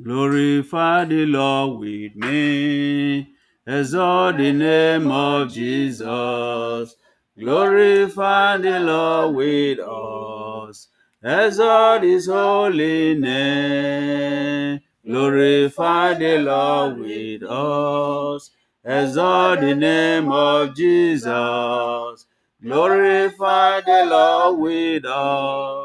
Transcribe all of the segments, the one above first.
Glorify the Lord with me. Exalt the name of Jesus. Glorify the Lord with us. Exalt his holy name. Glorify the Lord with us. Exalt the name of Jesus. Glorify the Lord with us.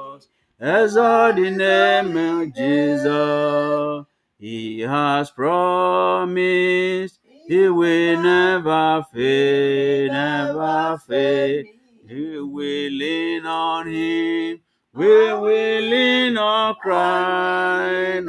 Exalt the name of Jesus. He has promised he will never fail, never fail. He will lean on him. We will lean on Christ.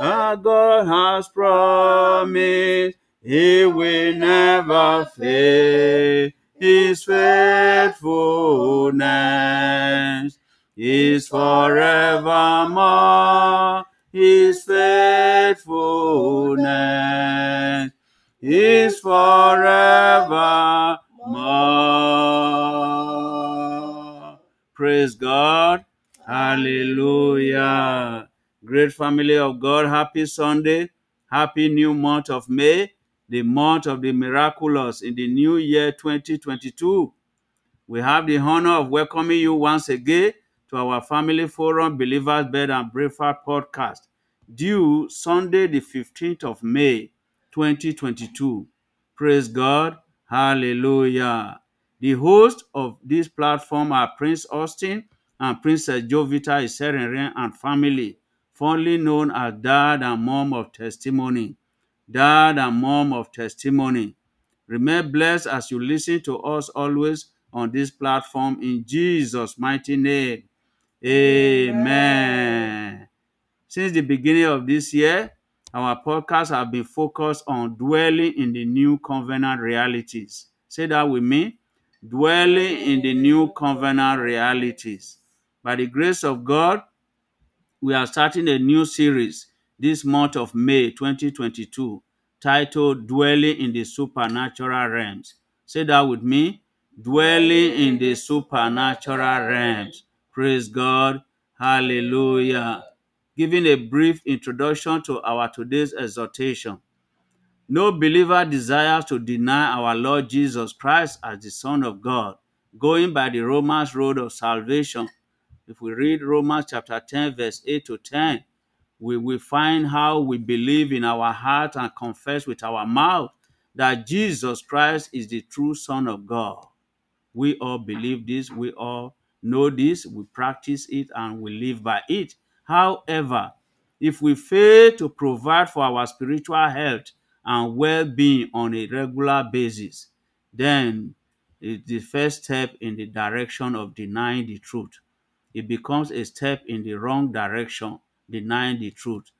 Our God has promised he will never fail. His faithfulness is forevermore. His faithfulness is forevermore. Praise God. Hallelujah. Great family of God, happy Sunday. Happy new month of May, the month of the miraculous in the new year 2022. We have the honor of welcoming you once again to our Family Forum Believers Bed and Breakfast podcast, due Sunday, the 15th of May, 2022. Praise God. Hallelujah. The hosts of this platform are Prince Austin and Princess Jovita Iserenren and family, fondly known as Dad and Mom of Testimony. Dad and Mom of Testimony. Remain blessed as you listen to us always on this platform in Jesus' mighty name. Amen. Since the beginning of this year, our podcast have been focused on dwelling in the new covenant realities. Say that with me. Dwelling in the new covenant realities. By the grace of God, we are starting a new series this month of May 2022 titled Dwelling in the Supernatural Realms. Say that with me. Dwelling in the supernatural realms. Praise God. Hallelujah. Giving a brief introduction to our today's exhortation. No believer desires to deny our Lord Jesus Christ as the Son of God, going by the Romans road of salvation. If we read Romans chapter 10, verse 8 to 10, we will find how we believe in our heart and confess with our mouth that Jesus Christ is the true Son of God. We all believe this, we all know this, we practice it, and we live by it. However, if we fail to provide for our spiritual health and well being on a regular basis, then it's the first step in the direction of denying the truth. It becomes a step in the wrong direction, denying the truth.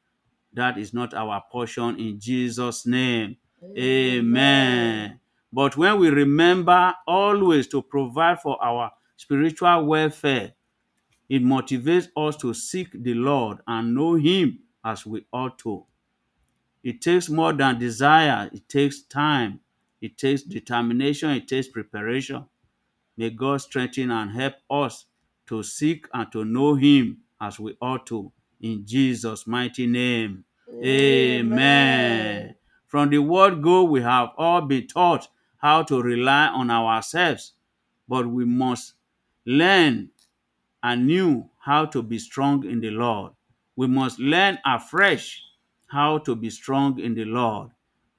That is not our portion in Jesus' name. Amen. But when we remember always to provide for our spiritual welfare, it motivates us to seek the Lord and know Him as we ought to. It takes more than desire, it takes time, it takes determination, it takes preparation. May God strengthen and help us to seek and to know Him as we ought to. In Jesus' mighty name. Amen. From the word go, we have all been taught how to rely on ourselves, but we must learn anew how to be strong in the Lord. We must learn afresh how to be strong in the Lord.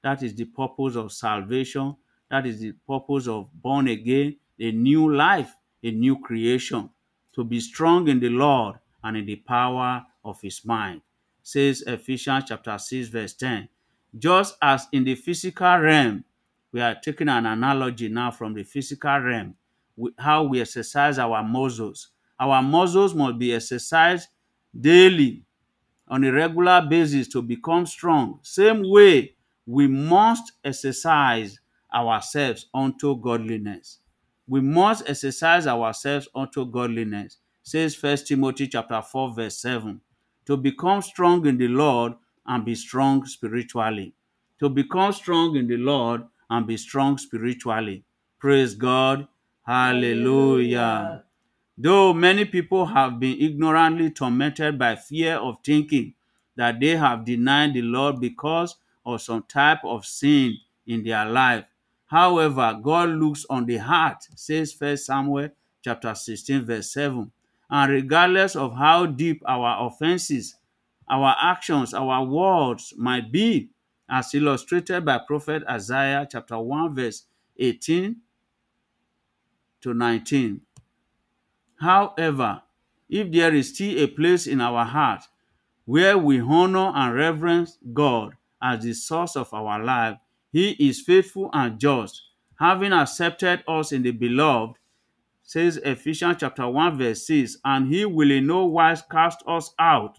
That is the purpose of salvation. That is the purpose of born again, a new life, a new creation. To be strong in the Lord and in the power of his mind. Says Ephesians chapter 6, verse 10. Just as in the physical realm, we are taking an analogy now from the physical realm, how we exercise our muscles. Our muscles must be exercised daily on a regular basis to become strong. Same way, we must exercise ourselves unto godliness. We must exercise ourselves unto godliness. Says First Timothy chapter 4, verse 7. To become strong in the Lord and be strong spiritually. To become strong in the Lord and be strong spiritually. Praise God. Hallelujah. Though many people have been ignorantly tormented by fear of thinking that they have denied the Lord because of some type of sin in their life. However, God looks on the heart, says First Samuel chapter 16, verse 7. And regardless of how deep our offenses, our actions, our words might be, as illustrated by Prophet Isaiah chapter 1, verse 18 to 19. However, if there is still a place in our heart where we honor and reverence God as the source of our life, He is faithful and just, having accepted us in the beloved, says Ephesians chapter 1, verse 6, and He will in no wise cast us out.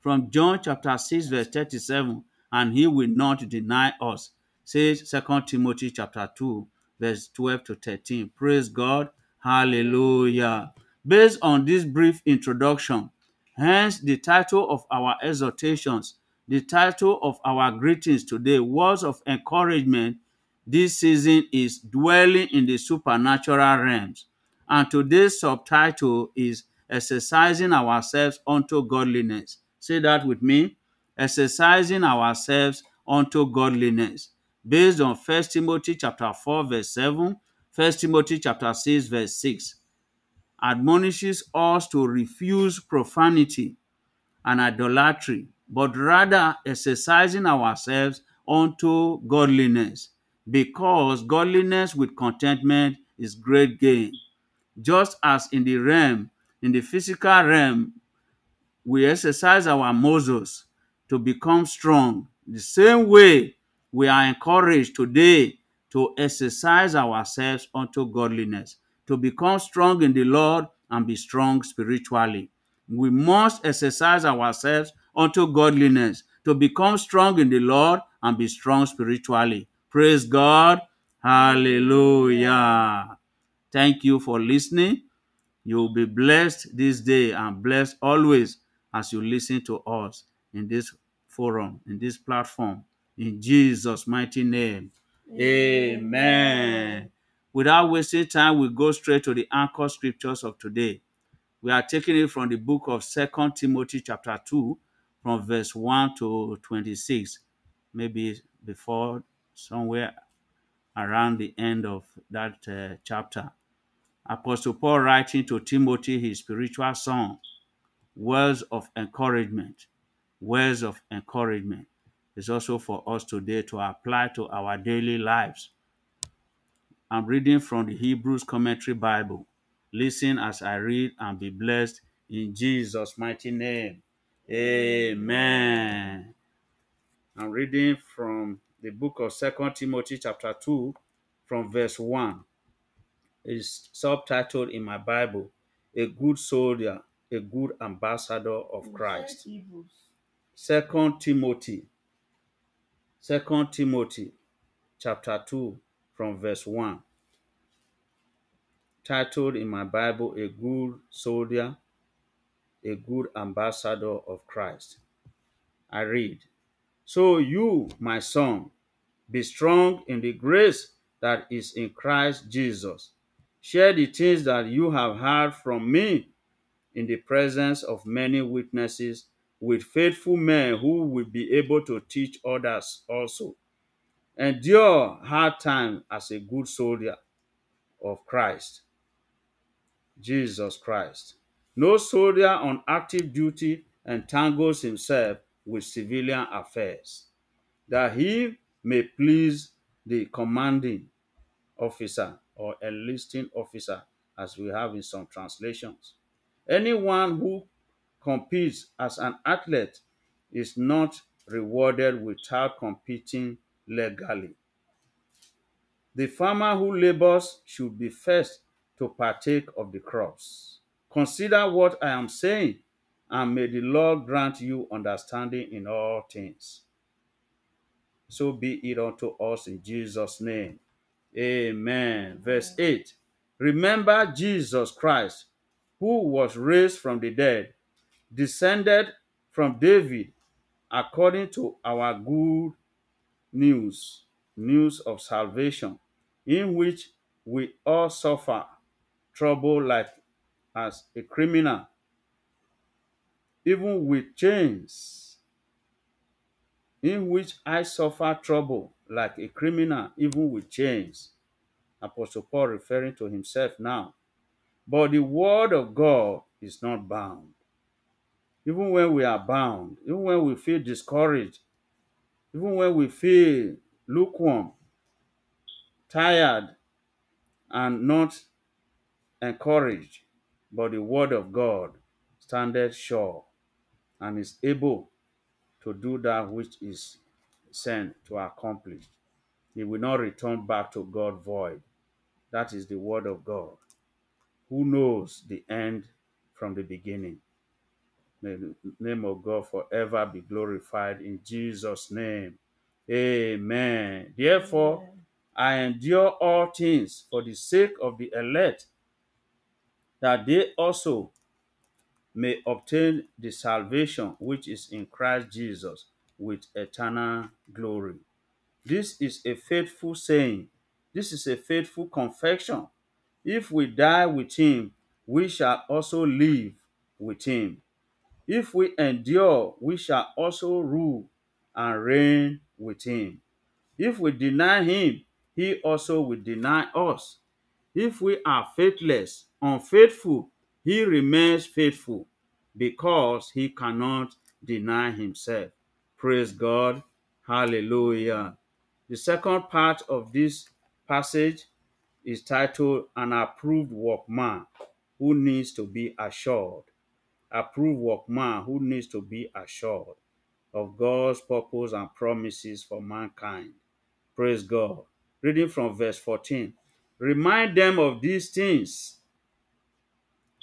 From John chapter 6, verse 37, and He will not deny us, says 2 Timothy chapter 2, verse 12 to 13. Praise God. Hallelujah. Based on this brief introduction, hence the title of our exhortations, the title of our greetings today, words of encouragement this season is dwelling in the supernatural realms. And today's subtitle is exercising ourselves unto godliness. Say that with me. Exercising ourselves unto godliness. Based on 1 Timothy chapter 4, verse 7, 1 Timothy chapter 6, verse 6. Admonishes us to refuse profanity and idolatry, but rather exercising ourselves unto godliness, because godliness with contentment is great gain. Just as in the realm, in the physical realm, we exercise our muscles to become strong. The same way we are encouraged today to exercise ourselves unto godliness, to become strong in the Lord and be strong spiritually. We must exercise ourselves unto godliness, to become strong in the Lord and be strong spiritually. Praise God. Hallelujah. Thank you for listening. You will be blessed this day and blessed always as you listen to us in this forum, in this platform. In Jesus' mighty name. Amen. Without wasting time, we go straight to the anchor scriptures of today. We are taking it from the book of Second Timothy chapter 2, from verse 1 to 26. Maybe before somewhere around the end of that uh, chapter. Apostle Paul writing to Timothy, his spiritual son, words of encouragement. Words of encouragement is also for us today to apply to our daily lives. I'm reading from the Hebrews Commentary Bible. Listen as I read and be blessed in Jesus' mighty name. Amen. I'm reading from the book of Second Timothy chapter 2 from verse 1 It's subtitled in my Bible, A Good Soldier, a Good Ambassador of Christ. Second Timothy, Second Timothy chapter 2 from verse 1. Titled in my Bible, A Good Soldier, a Good Ambassador of Christ. I read, So you, my son, be strong in the grace that is in Christ Jesus. Share the things that you have heard from me in the presence of many witnesses with faithful men who will be able to teach others also. Endure hard time as a good soldier of Christ, Jesus Christ. No soldier on active duty entangles himself with civilian affairs, that he may please the commanding officer or enlisting officer, as we have in some translations. Anyone who competes as an athlete is not rewarded without competing legally. The farmer who labors should be first to partake of the crops. Consider what I am saying, and may the Lord grant you understanding in all things. So be it unto us in Jesus' name. Amen. Verse 8 Remember Jesus Christ, who was raised from the dead, descended from David, according to our good news, news of salvation, in which we all suffer trouble like as a criminal, even with chains in which I suffer trouble like a criminal, even with chains. Apostle Paul referring to himself now. But the word of God is not bound. Even when we are bound, even when we feel discouraged, even when we feel lukewarm, tired, and not encouraged, but the word of God standeth sure and is able to do that which is sent to accomplish. He will not return back to God void. That is the word of God. Who knows the end from the beginning? May the name of God forever be glorified in Jesus' name. Amen. Therefore, I endure all things for the sake of the elect, that they also may obtain the salvation which is in Christ Jesus with eternal glory. This is a faithful saying. This is a faithful confession. If we die with him, we shall also live with him. If we endure, we shall also rule and reign with him. If we deny him, he also will deny us. If we are faithless, unfaithful, he remains faithful because he cannot deny himself. Praise God. Hallelujah. The second part of this passage is titled An Approved Workman Who Needs to Be Assured. Approved workman who needs to be assured of God's purpose and promises for mankind. Praise God. Reading from verse 14. Remind them of these things,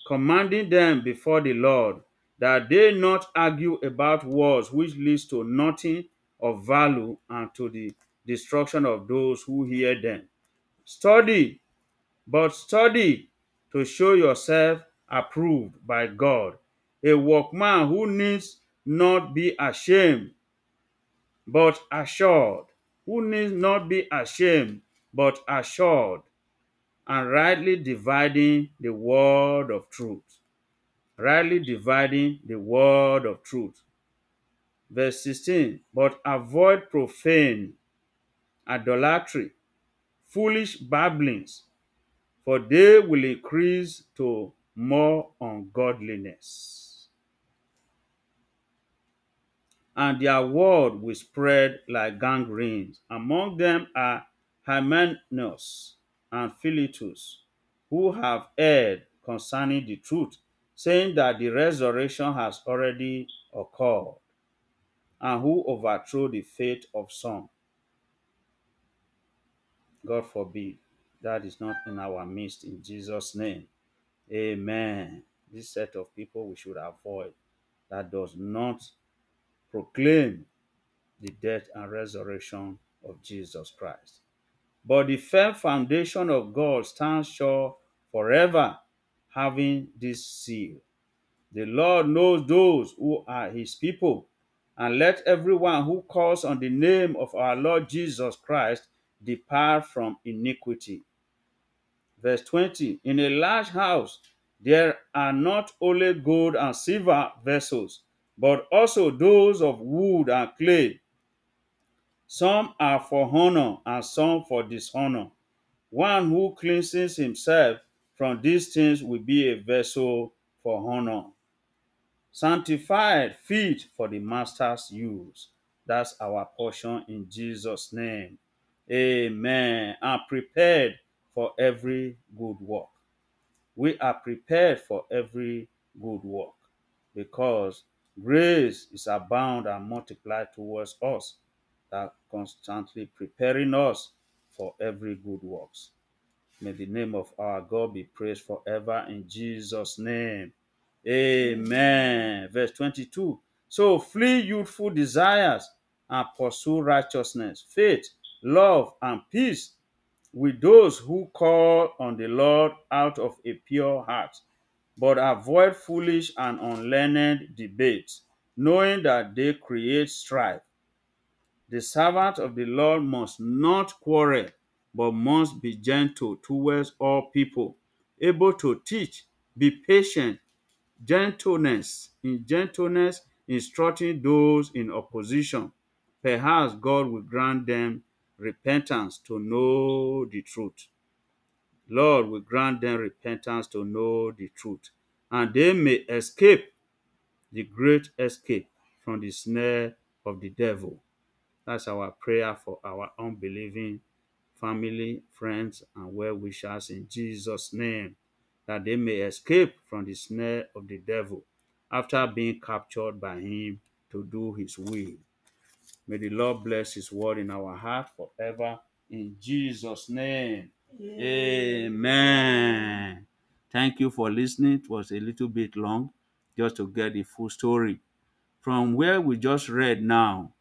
commanding them before the Lord, that they not argue about words which leads to nothing of value and to the destruction of those who hear them. Study, but study to show yourself approved by God, a workman who needs not be ashamed, but assured, who needs not be ashamed, but assured, and rightly dividing the word of truth. Rightly dividing the word of truth. Verse 16, but avoid profane, idolatry, foolish babblings, for they will increase to more ungodliness. And their word will spread like gangrene. Among them are Hymenaeus and Philetus, who have erred concerning the truth, saying that the resurrection has already occurred, and who overthrow the faith of some. God forbid. That is not in our midst in Jesus' name. Amen. This set of people we should avoid that does not proclaim the death and resurrection of Jesus Christ. But the firm foundation of God stands sure forever, having this seal. The Lord knows those who are his people, and let everyone who calls on the name of our Lord Jesus Christ depart from iniquity. Verse 20 In a large house there are not only gold and silver vessels, but also those of wood and clay. Some are for honor and some for dishonor. One who cleanses himself from these things will be a vessel for honor. Sanctified, fit for the master's use. That's our portion in Jesus' name. Amen. And prepared for every good work. We are prepared for every good work because grace is abound and multiplied towards us that constantly preparing us for every good works. May the name of our God be praised forever in Jesus' name. Amen. Verse 22. So flee youthful desires and pursue righteousness, faith, love, and peace with those who call on the Lord out of a pure heart. But avoid foolish and unlearned debates, knowing that they create strife. The servant of the Lord must not quarrel, but must be gentle towards all people, able to teach, be patient, gentleness, in gentleness, instructing those in opposition, perhaps God will grant them repentance to know the truth. Lord we grant them repentance to know the truth, and they may escape the great escape from the snare of the devil. That's our prayer for our unbelieving family, friends, and well wishers in Jesus' name, that they may escape from the snare of the devil after being captured by him to do his will. May the Lord bless his word in our heart forever. In Jesus' name. Amen. Thank you for listening. It was a little bit long just to get the full story. From where we just read now,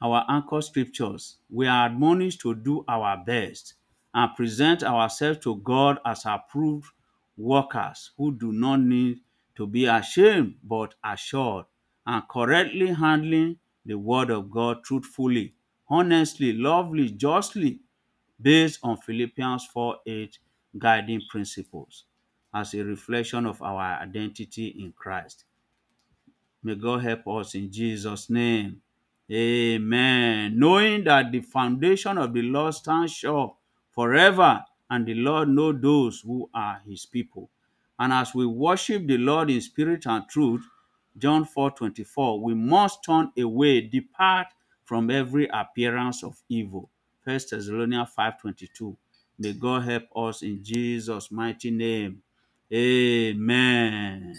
our anchor scriptures, we are admonished to do our best and present ourselves to God as approved workers who do not need to be ashamed but assured and correctly handling the word of God truthfully, honestly, lovely, justly, based on Philippians 4 8 guiding principles as a reflection of our identity in Christ. May God help us in Jesus' name. Amen. Knowing that the foundation of the Lord stands sure forever, and the Lord knows those who are his people. And as we worship the Lord in spirit and truth, John 4 24, we must turn away, depart from every appearance of evil. 1 Thessalonians 5.22. May God help us in Jesus' mighty name. Amen.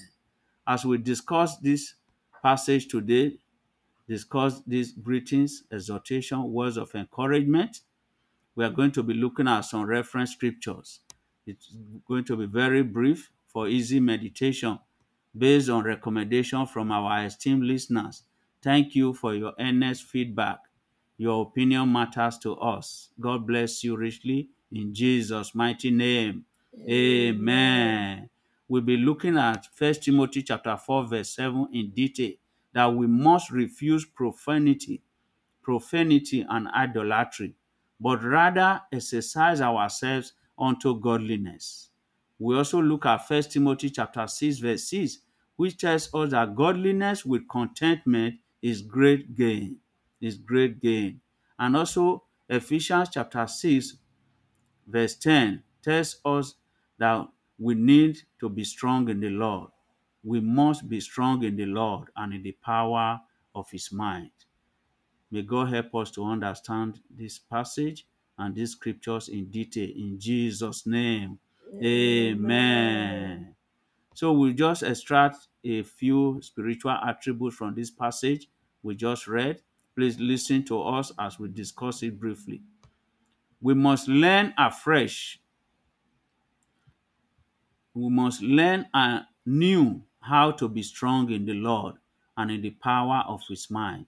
As we discuss this passage today, discuss these greetings, exhortation, words of encouragement. We are going to be looking at some reference scriptures. It's going to be very brief for easy meditation based on recommendation from our esteemed listeners. Thank you for your earnest feedback. Your opinion matters to us. God bless you richly in Jesus' mighty name. Amen. We'll be looking at 1 Timothy chapter 4, verse 7 in detail that we must refuse profanity, profanity and idolatry, but rather exercise ourselves unto godliness. We also look at 1 Timothy chapter 6, verse 6, which tells us that godliness with contentment is great gain. Is great gain. And also Ephesians chapter 6, verse 10 tells us that we need to be strong in the Lord. We must be strong in the Lord and in the power of his might. May God help us to understand this passage and these scriptures in detail in Jesus' name. Amen. So we just extract a few spiritual attributes from this passage we just read. Please listen to us as we discuss it briefly. We must learn afresh. We must learn anew how to be strong in the Lord and in the power of his might.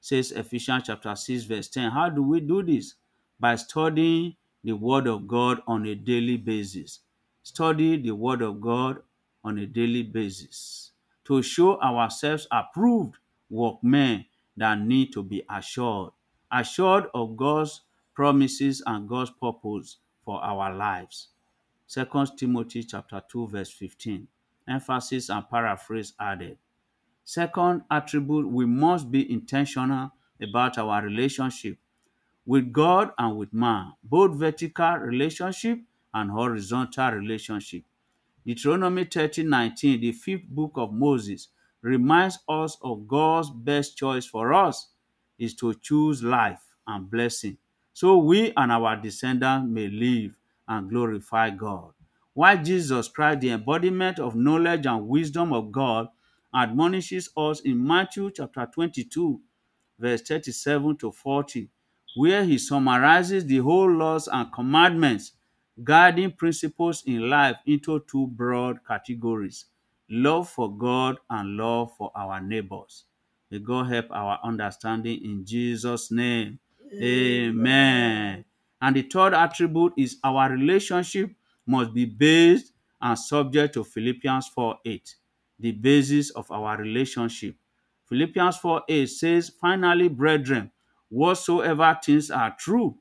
Says Ephesians chapter 6, verse 10. How do we do this? By studying the word of God on a daily basis. Study the word of God on a daily basis to show ourselves approved workmen that need to be assured, assured of God's promises and God's purpose for our lives. 2 Timothy chapter 2 verse 15. Emphasis and paraphrase added. Second attribute, we must be intentional about our relationship with God and with man, both vertical relationship and horizontal relationship. Deuteronomy 30 19, the fifth book of Moses, reminds us of God's best choice for us is to choose life and blessing, so we and our descendants may live and glorify God. While Jesus Christ, the embodiment of knowledge and wisdom of God, admonishes us in Matthew chapter 22, verse 37 to 40, where he summarizes the whole laws and commandments guiding principles in life into two broad categories love for God and love for our neighbors. May God help our understanding in Jesus' name. Amen. And the third attribute is our relationship must be based and subject to Philippians 4 8, the basis of our relationship. Philippians 4 8 says, Finally, brethren, whatsoever things are true,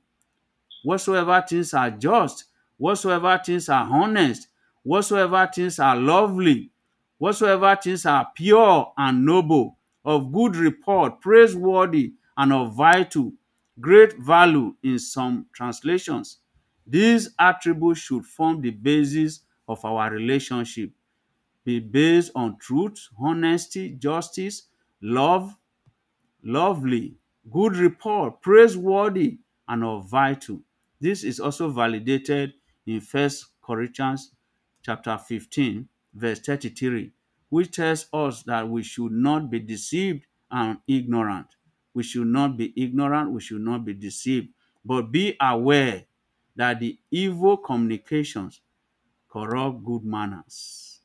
whatsoever things are just, whatsoever things are honest, whatsoever things are lovely, whatsoever things are pure and noble, of good report, praiseworthy, and of vital, great value in some translations. These attributes should form the basis of our relationship, be based on truth, honesty, justice, love, lovely, good report, praiseworthy, and of vital. This is also validated in First Corinthians chapter 15, verse 33, which tells us that we should not be deceived and ignorant. We should not be ignorant, we should not be deceived, but be aware that the evil communications corrupt good manners.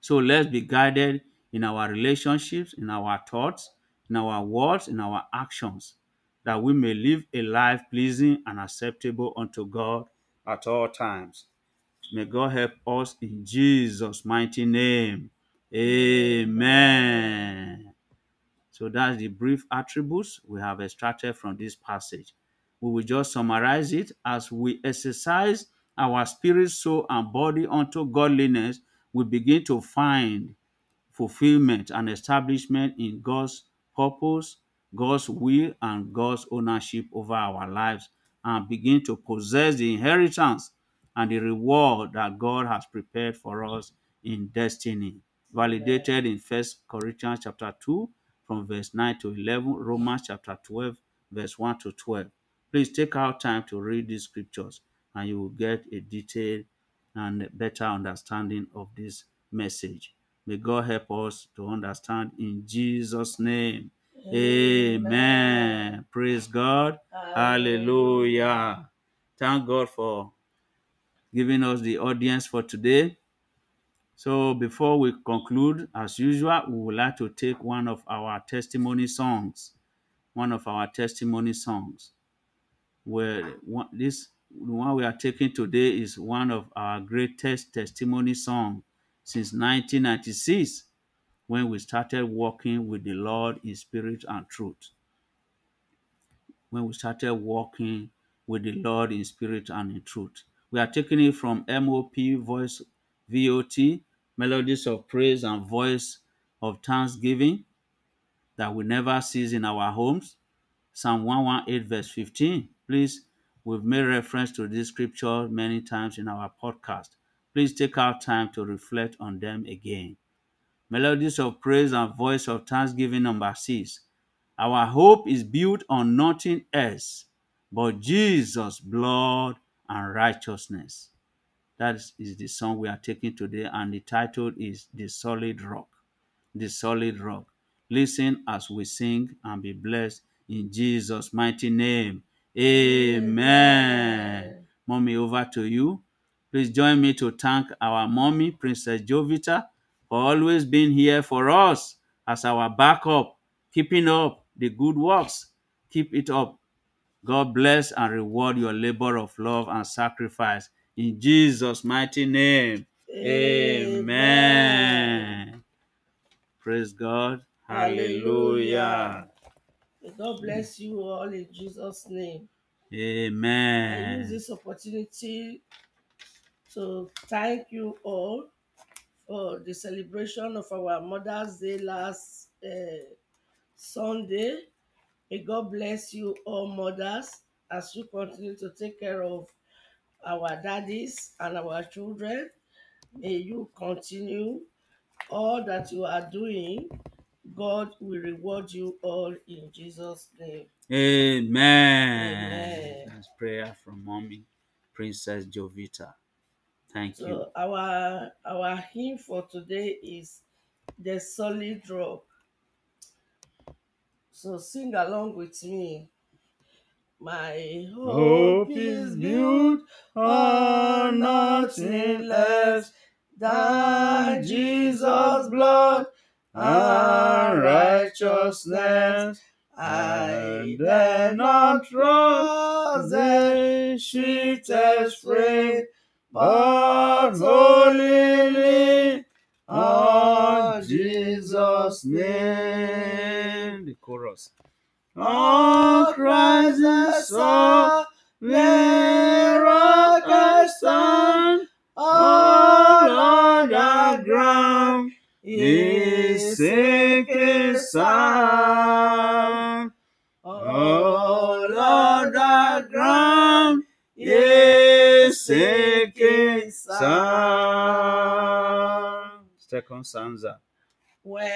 So let's be guided in our relationships, in our thoughts, in our words, in our actions, that we may live a life pleasing and acceptable unto God at all times. May God help us in Jesus' mighty name. Amen. So that's the brief attributes we have extracted from this passage. We will just summarize it as we exercise our spirit, soul, and body unto godliness, we begin to find fulfillment and establishment in God's purpose, God's will, and God's ownership over our lives, and begin to possess the inheritance and the reward that God has prepared for us in destiny. Validated in First Corinthians chapter 2, from verse 9 to 11, Romans chapter 12, verse 1 to 12. Please take out time to read these scriptures and you will get a detailed and better understanding of this message. May God help us to understand in Jesus' name. Amen. Praise God. Hallelujah. Thank God for giving us the audience for today. So before we conclude, as usual, we would like to take one of our testimony songs. One of our testimony songs. Where this one we are taking today is one of our greatest testimony songs since 1996 when we started walking with the Lord in spirit and truth. When we started walking with the Lord in spirit and in truth. We are taking it from MOP Voice VOT, Melodies of Praise and Voice of Thanksgiving that will never cease in our homes. Psalm 118, verse 15. Please, we've made reference to this scripture many times in our podcast. Please take our time to reflect on them again. Melodies of Praise and Voice of Thanksgiving, number six. Our hope is built on nothing else but Jesus' blood and righteousness. That is the song we are taking today, and the title is The Solid Rock. The Solid Rock. Listen as we sing and be blessed in Jesus' mighty name. Amen. Mommy, over to you. Please join me to thank our mommy, Princess Jovita, for always being here for us as our backup, keeping up the good works. Keep it up. God bless and reward your labor of love and sacrifice. In Jesus' mighty name. Amen. Praise God. Hallelujah. May God bless you all in Jesus' name. Amen. I Amen. use this opportunity to thank you all for the celebration of our Mother's Day last uh, Sunday. May God bless you all, mothers, as you continue to take care of our daddies and our children. May you continue all that you are doing. God will reward you all in Jesus' name. Amen. Amen. That's prayer from mommy, Princess Jovita. Thank you. So our our hymn for today is the solid rock. So sing along with me. My hope is built on nothing less than Jesus' blood and righteousness. I dare not trust the sweetest frame, but wholly on Jesus' name. The chorus. On Christ the the rock I stand, all other ground is sinking sun. All on the ground is sinking sun. Second stanza. When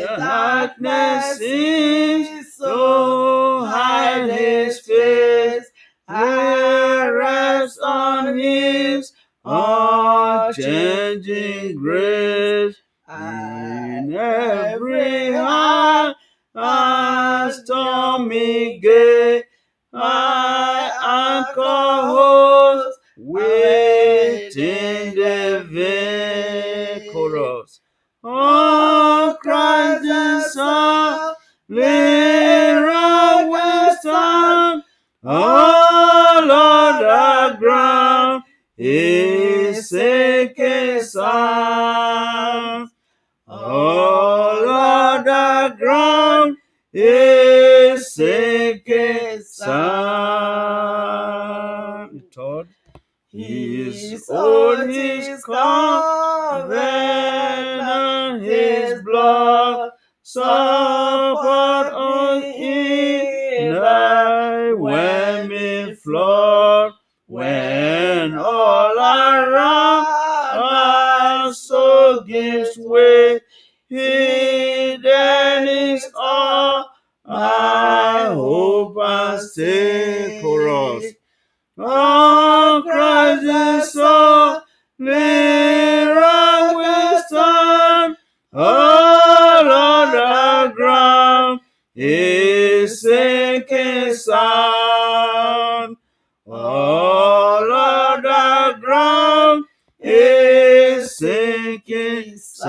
The darkness is so hide his face, I rest on his unchanging grace. In every heart a stormy gale, His own his covenant, his blood, support us in sand. All on the ground is sinking sand.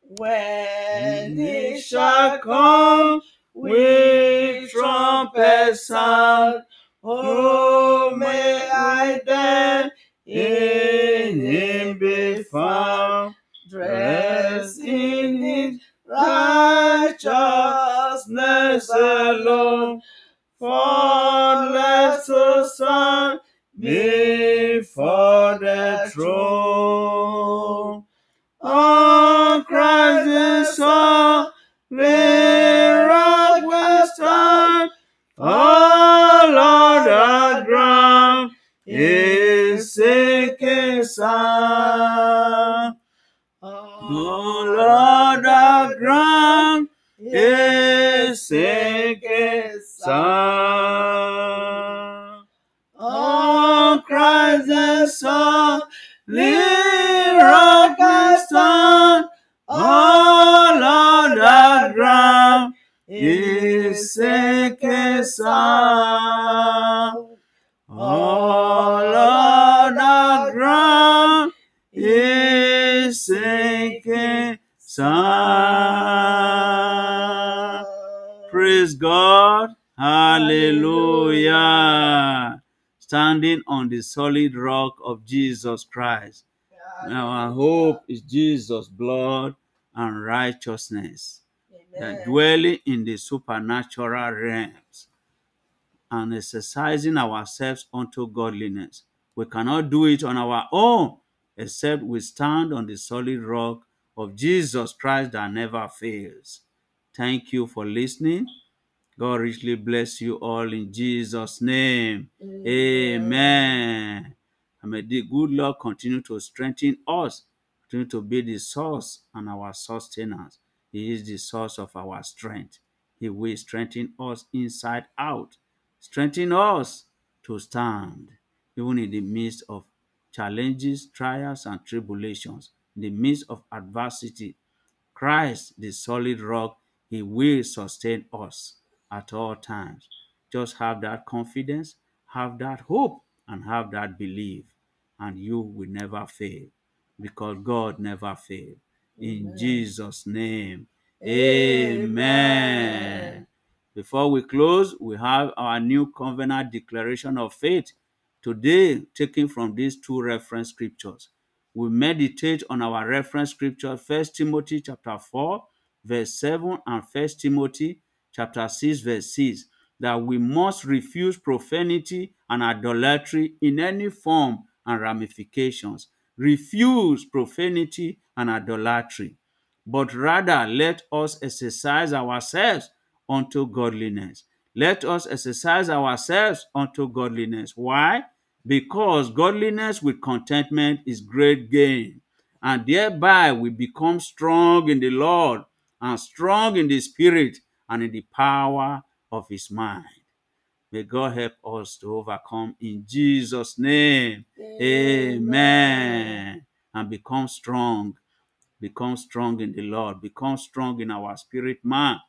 When He he shall come with trumpet sound. Oh, may I then in him be found, dressed in his righteousness alone, faultless to stand before the throne. Praise God. Hallelujah. Standing on the solid rock of Jesus Christ. Our hope is Jesus' blood and righteousness. That dwelling in the supernatural realms and exercising ourselves unto godliness. We cannot do it on our own except we stand on the solid rock of Jesus Christ that never fails. Thank you for listening. God richly bless you all in Jesus' name. Amen. And may the good Lord continue to strengthen us, continue to be the source and our sustenance. He is the source of our strength. He will strengthen us inside out, strengthen us to stand, even in the midst of challenges, trials, and tribulations, in the midst of adversity. Christ, the solid rock, He will sustain us at all times. Just have that confidence, have that hope, and have that belief, and you will never fail because God never fails. In. Jesus' name, Amen. Amen. Before we close, we have our new covenant declaration of faith. Today, taken from these two reference scriptures, we meditate on our reference scripture, 1 Timothy chapter 4, verse 7, and 1 Timothy chapter 6, verse 6, that we must refuse profanity and idolatry in any form and ramifications, refuse profanity and idolatry, but rather let us exercise ourselves unto godliness. Let us exercise ourselves unto godliness. Why? Because godliness with contentment is great gain, and thereby we become strong in the Lord and strong in the Spirit and in the power of His mind. May God help us to overcome in Jesus' name. Amen. And become strong. Become strong in the Lord. Become strong in our spirit man.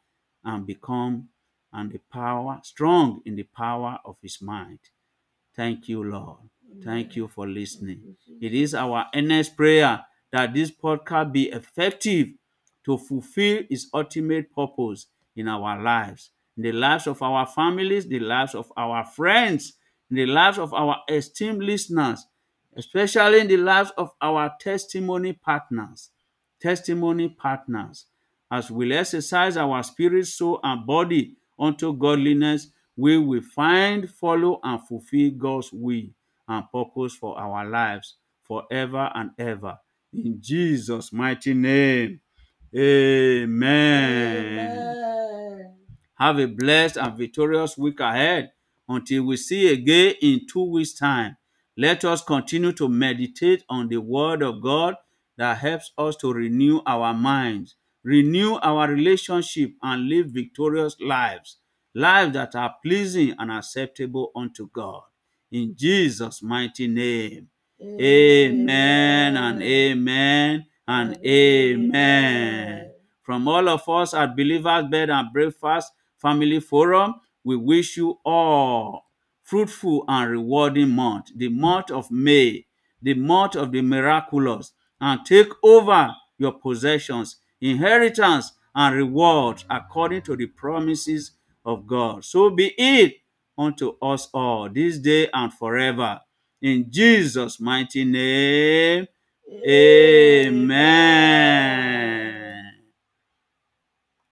And become and the power, strong in the power of his mind. Thank you, Lord. Thank you for listening. It is our earnest prayer that this podcast be effective to fulfill its ultimate purpose in our lives, in the lives of our families, the lives of our friends, in the lives of our esteemed listeners, especially in the lives of our testimony partners. Testimony partners. As we exercise our spirit, soul, and body unto godliness, we will find, follow, and fulfill God's will and purpose for our lives forever and ever. In Jesus' mighty name. Amen. Amen. Have a blessed and victorious week ahead until we see again in two weeks' time. Let us continue to meditate on the Word of God that helps us to renew our minds, renew our relationship, and live victorious lives, lives that are pleasing and acceptable unto God. In Jesus' mighty name. Amen and amen and amen. From all of us at Believers Bed and Breakfast Family Forum, we wish you all fruitful and rewarding month, the month of May, the month of the miraculous, and take over your possessions, inheritance, and rewards according to the promises of God. So be it unto us all this day and forever. In Jesus' mighty name, amen.